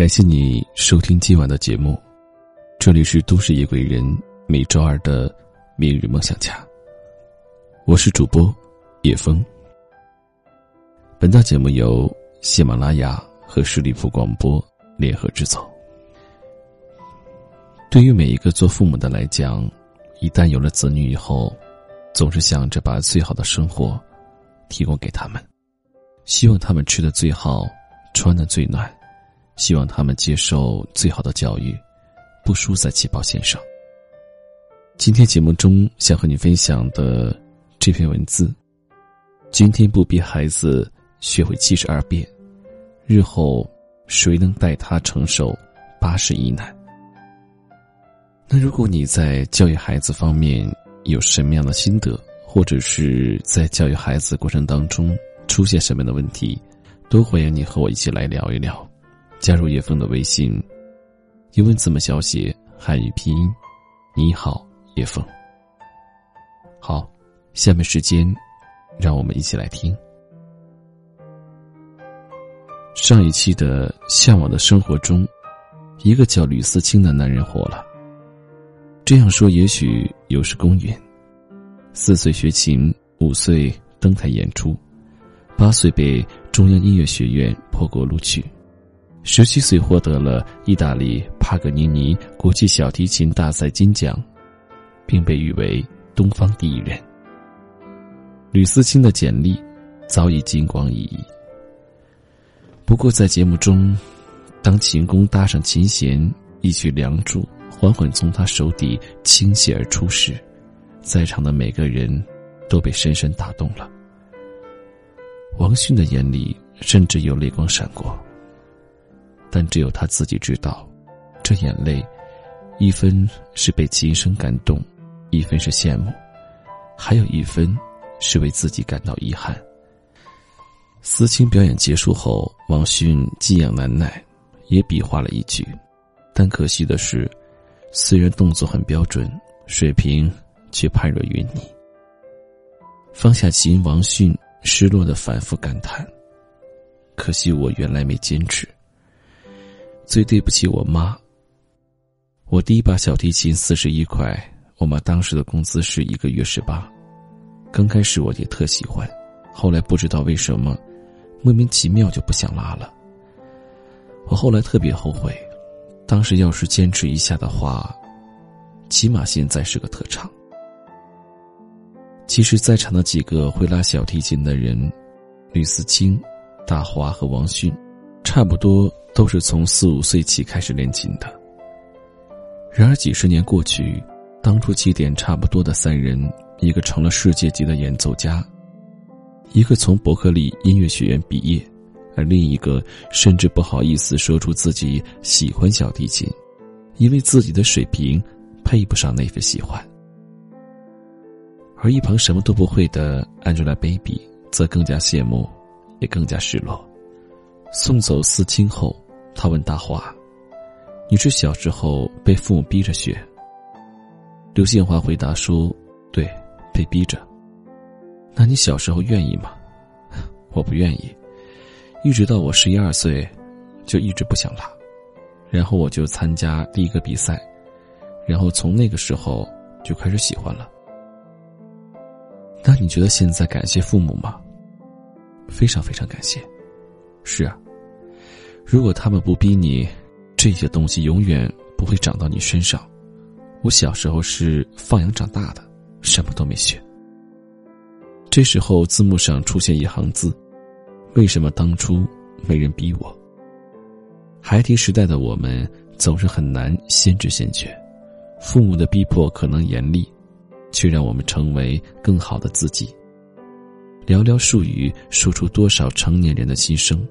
感谢你收听今晚的节目，这里是都市夜归人每周二的明日梦想家。我是主播叶枫。本档节目由喜马拉雅和十里铺广播联合制作。对于每一个做父母的来讲，一旦有了子女以后，总是想着把最好的生活提供给他们，希望他们吃的最好，穿的最暖，希望他们接受最好的教育，不输在起跑线上。今天节目中想和你分享的这篇文字：今天不逼孩子学会七十二变，日后谁能带他承受八十一难？那如果你在教育孩子方面有什么样的心得，或者是在教育孩子过程当中出现什么样的问题，都欢迎你和我一起来聊一聊。加入叶枫的微信，英文字母小写汉语拼音，你好，叶枫。好，下面时间，让我们一起来听上一期的《向往的生活》中，一个叫吕思清的男人火了。这样说也许有失公允。四岁学琴，五岁登台演出，八岁被中央音乐学院破格录取，十七岁获得了意大利帕格尼尼国际小提琴大赛金奖，并被誉为东方第一人。吕思清的简历早已金光熠熠。不过在节目中，当琴弓搭上琴弦，一曲《梁祝》。缓缓从他手底倾泻而出时，在场的每个人都被深深打动了。王迅的眼里甚至有泪光闪过，但只有他自己知道，这眼泪，一分是被琴声感动，一分是羡慕，还有一分是为自己感到遗憾。思清表演结束后，王迅寄养难耐，也比划了一句，但可惜的是。虽然动作很标准，水平却判若云泥。放下琴，王迅失落的反复感叹：“可惜我原来没坚持。最对不起我妈。我第一把小提琴四十一块，我妈当时的工资是一个月十八。刚开始我也特喜欢，后来不知道为什么，莫名其妙就不想拉了。我后来特别后悔。”当时要是坚持一下的话，起码现在是个特长。其实，在场的几个会拉小提琴的人，吕思清、大华和王迅，差不多都是从四五岁起开始练琴的。然而几十年过去，当初起点差不多的三人，一个成了世界级的演奏家，一个从伯克利音乐学院毕业。而另一个甚至不好意思说出自己喜欢小提琴，因为自己的水平配不上那份喜欢。而一旁什么都不会的 Angelababy 则更加羡慕，也更加失落。送走思清后，他问大华：“你是小时候被父母逼着学？”刘宪华回答说：“对，被逼着。”那你小时候愿意吗？我不愿意。一直到我十一二岁，就一直不想拉，然后我就参加第一个比赛，然后从那个时候就开始喜欢了。那你觉得现在感谢父母吗？非常非常感谢。是啊，如果他们不逼你，这些东西永远不会长到你身上。我小时候是放羊长大的，什么都没学。这时候字幕上出现一行字。为什么当初没人逼我？孩提时代的我们总是很难先知先觉，父母的逼迫可能严厉，却让我们成为更好的自己。寥寥数语说出多少成年人的心声。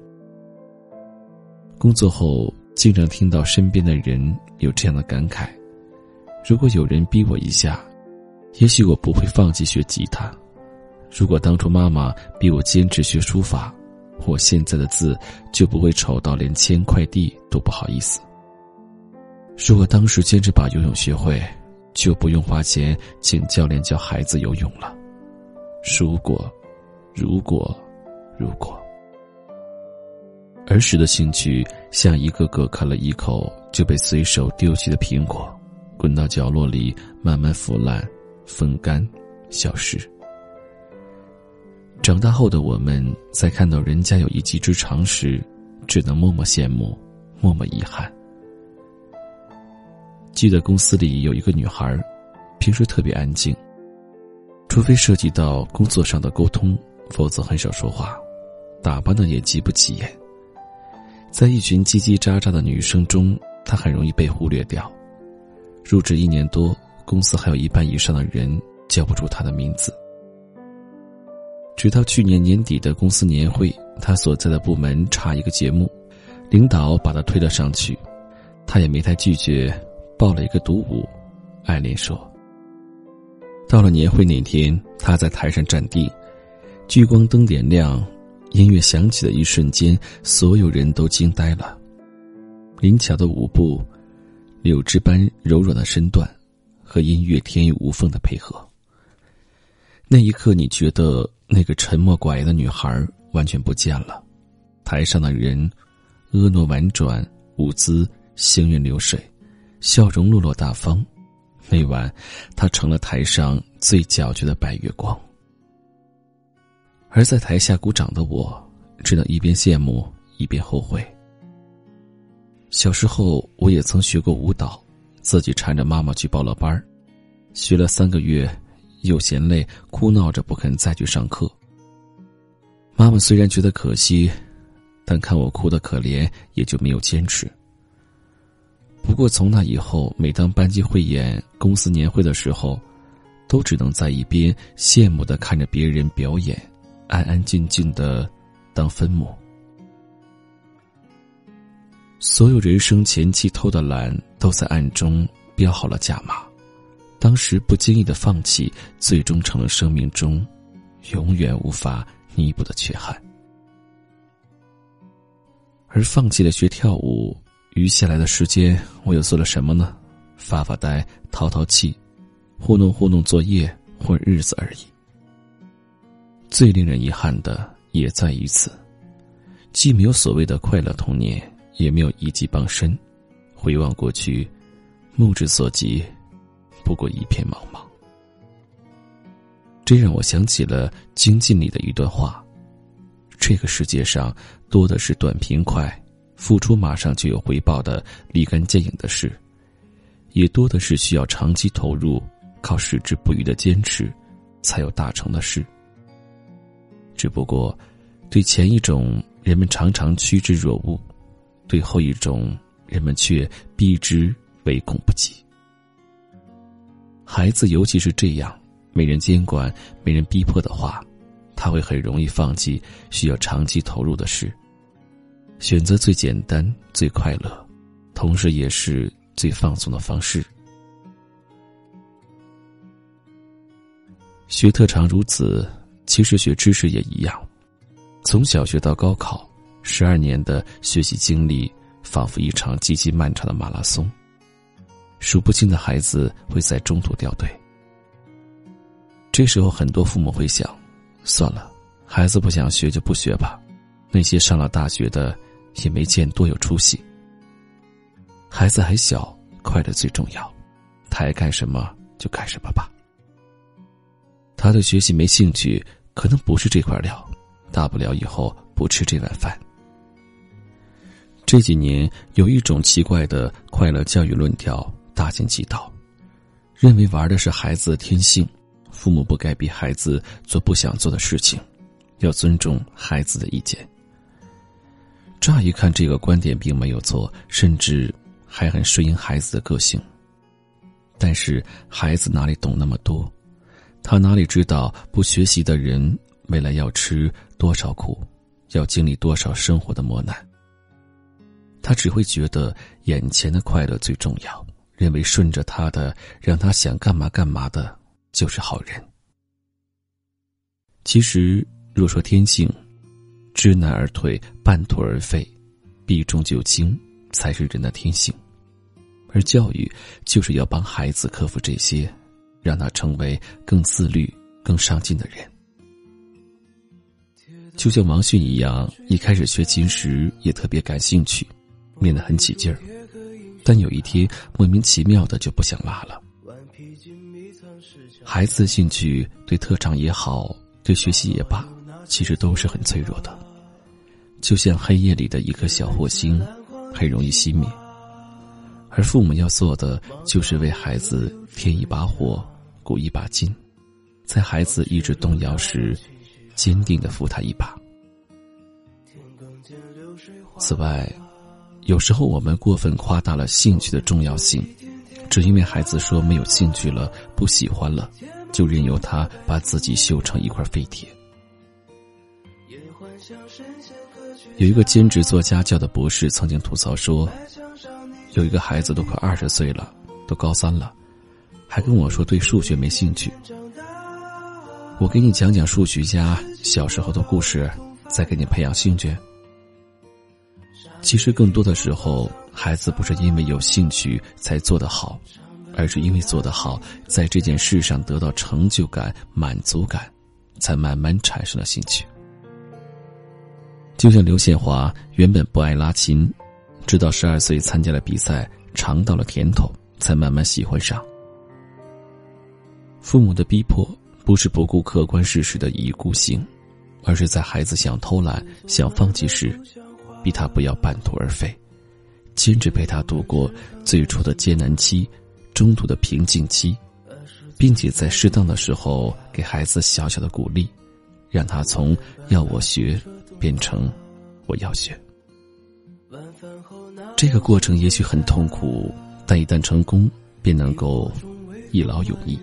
工作后经常听到身边的人有这样的感慨：如果有人逼我一下，也许我不会放弃学吉他；如果当初妈妈逼我坚持学书法。我现在的字就不会丑到连签快递都不好意思。如果当时坚持把游泳学会，就不用花钱请教练教孩子游泳了。如果，如果，如果。儿时的兴趣像一个个啃了一口就被随手丢弃的苹果，滚到角落里慢慢腐烂、风干、消失。长大后的我们，在看到人家有一技之长时，只能默默羡慕，默默遗憾。记得公司里有一个女孩，平时特别安静，除非涉及到工作上的沟通，否则很少说话，打扮的也极不起眼。在一群叽叽喳喳的女生中，她很容易被忽略掉。入职一年多，公司还有一半以上的人叫不出她的名字。直到去年年底的公司年会，她所在的部门差一个节目，领导把她推了上去，她也没太拒绝，报了一个独舞。爱莲说：“到了年会那天，她在台上站地，聚光灯点亮。”音乐响起的一瞬间，所有人都惊呆了。灵巧的舞步，柳枝般柔软的身段，和音乐天衣无缝的配合。那一刻，你觉得那个沉默寡言的女孩完全不见了。台上的人，婀娜婉转，舞姿行云流水，笑容落落大方。那晚，她成了台上最皎洁的白月光。而在台下鼓掌的我，只能一边羡慕一边后悔。小时候，我也曾学过舞蹈，自己缠着妈妈去报了班学了三个月，又嫌累，哭闹着不肯再去上课。妈妈虽然觉得可惜，但看我哭的可怜，也就没有坚持。不过从那以后，每当班级汇演、公司年会的时候，都只能在一边羡慕的看着别人表演。安安静静的当分母，所有人生前期偷的懒，都在暗中标好了价码。当时不经意的放弃，最终成了生命中永远无法弥补的缺憾。而放弃了学跳舞，余下来的时间，我又做了什么呢？发发呆，淘淘气，糊弄糊弄作业，混日子而已。最令人遗憾的也在于此，既没有所谓的快乐童年，也没有一技傍身。回望过去，目之所及，不过一片茫茫。这让我想起了《精进》里的一段话：这个世界上多的是短平快、付出马上就有回报的立竿见影的事，也多的是需要长期投入、靠矢志不渝的坚持，才有大成的事。只不过，对前一种人们常常趋之若鹜，对后一种人们却避之唯恐不及。孩子尤其是这样，没人监管、没人逼迫的话，他会很容易放弃需要长期投入的事，选择最简单、最快乐，同时也是最放松的方式。学特长如此。其实学知识也一样，从小学到高考，十二年的学习经历仿佛一场极其漫长的马拉松。数不清的孩子会在中途掉队。这时候，很多父母会想：算了，孩子不想学就不学吧。那些上了大学的，也没见多有出息。孩子还小，快乐最重要，他爱干什么就干什么吧。他对学习没兴趣。可能不是这块料，大不了以后不吃这碗饭。这几年有一种奇怪的快乐教育论调大行其道，认为玩的是孩子的天性，父母不该逼孩子做不想做的事情，要尊重孩子的意见。乍一看，这个观点并没有错，甚至还很顺应孩子的个性。但是孩子哪里懂那么多？他哪里知道，不学习的人未来要吃多少苦，要经历多少生活的磨难。他只会觉得眼前的快乐最重要，认为顺着他的，让他想干嘛干嘛的，就是好人。其实，若说天性，知难而退，半途而废，避重就轻，才是人的天性。而教育，就是要帮孩子克服这些。让他成为更自律、更上进的人。就像王迅一样，一开始学琴时也特别感兴趣，练得很起劲儿，但有一天莫名其妙的就不想拉了。孩子的兴趣对特长也好，对学习也罢，其实都是很脆弱的，就像黑夜里的一颗小火星，很容易熄灭。而父母要做的，就是为孩子添一把火，鼓一把劲，在孩子意志动摇时，坚定的扶他一把。此外，有时候我们过分夸大了兴趣的重要性，只因为孩子说没有兴趣了、不喜欢了，就任由他把自己锈成一块废铁。有一个兼职做家教的博士曾经吐槽说。有一个孩子都快二十岁了，都高三了，还跟我说对数学没兴趣。我给你讲讲数学家小时候的故事，再给你培养兴趣。其实更多的时候，孩子不是因为有兴趣才做得好，而是因为做得好，在这件事上得到成就感、满足感，才慢慢产生了兴趣。就像刘宪华原本不爱拉琴。直到十二岁参加了比赛，尝到了甜头，才慢慢喜欢上。父母的逼迫不是不顾客观事实的一意孤行，而是在孩子想偷懒、想放弃时，逼他不要半途而废，坚持陪他度过最初的艰难期、中途的平静期，并且在适当的时候给孩子小小的鼓励，让他从要我学变成我要学。这个过程也许很痛苦，但一旦成功，便能够一劳永逸。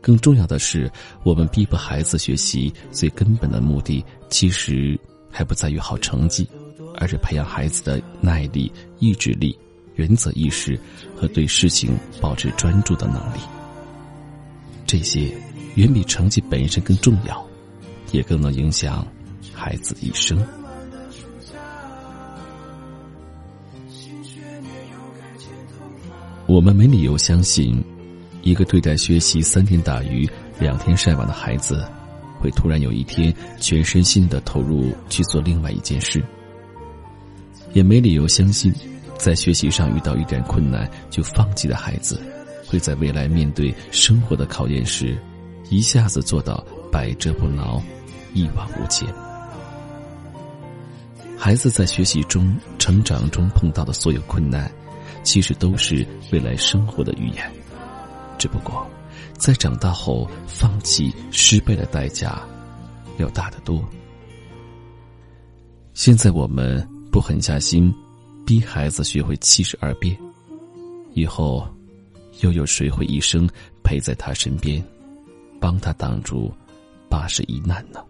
更重要的是，我们逼迫孩子学习最根本的目的，其实还不在于好成绩，而是培养孩子的耐力、意志力、原则意识和对事情保持专注的能力。这些远比成绩本身更重要，也更能影响孩子一生。我们没理由相信，一个对待学习三天打鱼两天晒网的孩子，会突然有一天全身心的投入去做另外一件事。也没理由相信，在学习上遇到一点困难就放弃的孩子，会在未来面对生活的考验时，一下子做到百折不挠、一往无前。孩子在学习中、成长中碰到的所有困难。其实都是未来生活的预言，只不过，在长大后放弃失败的代价要大得多。现在我们不狠下心，逼孩子学会七十二变，以后，又有谁会一生陪在他身边，帮他挡住八十一难呢？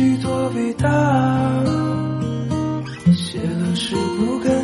许多伟大写了是不敢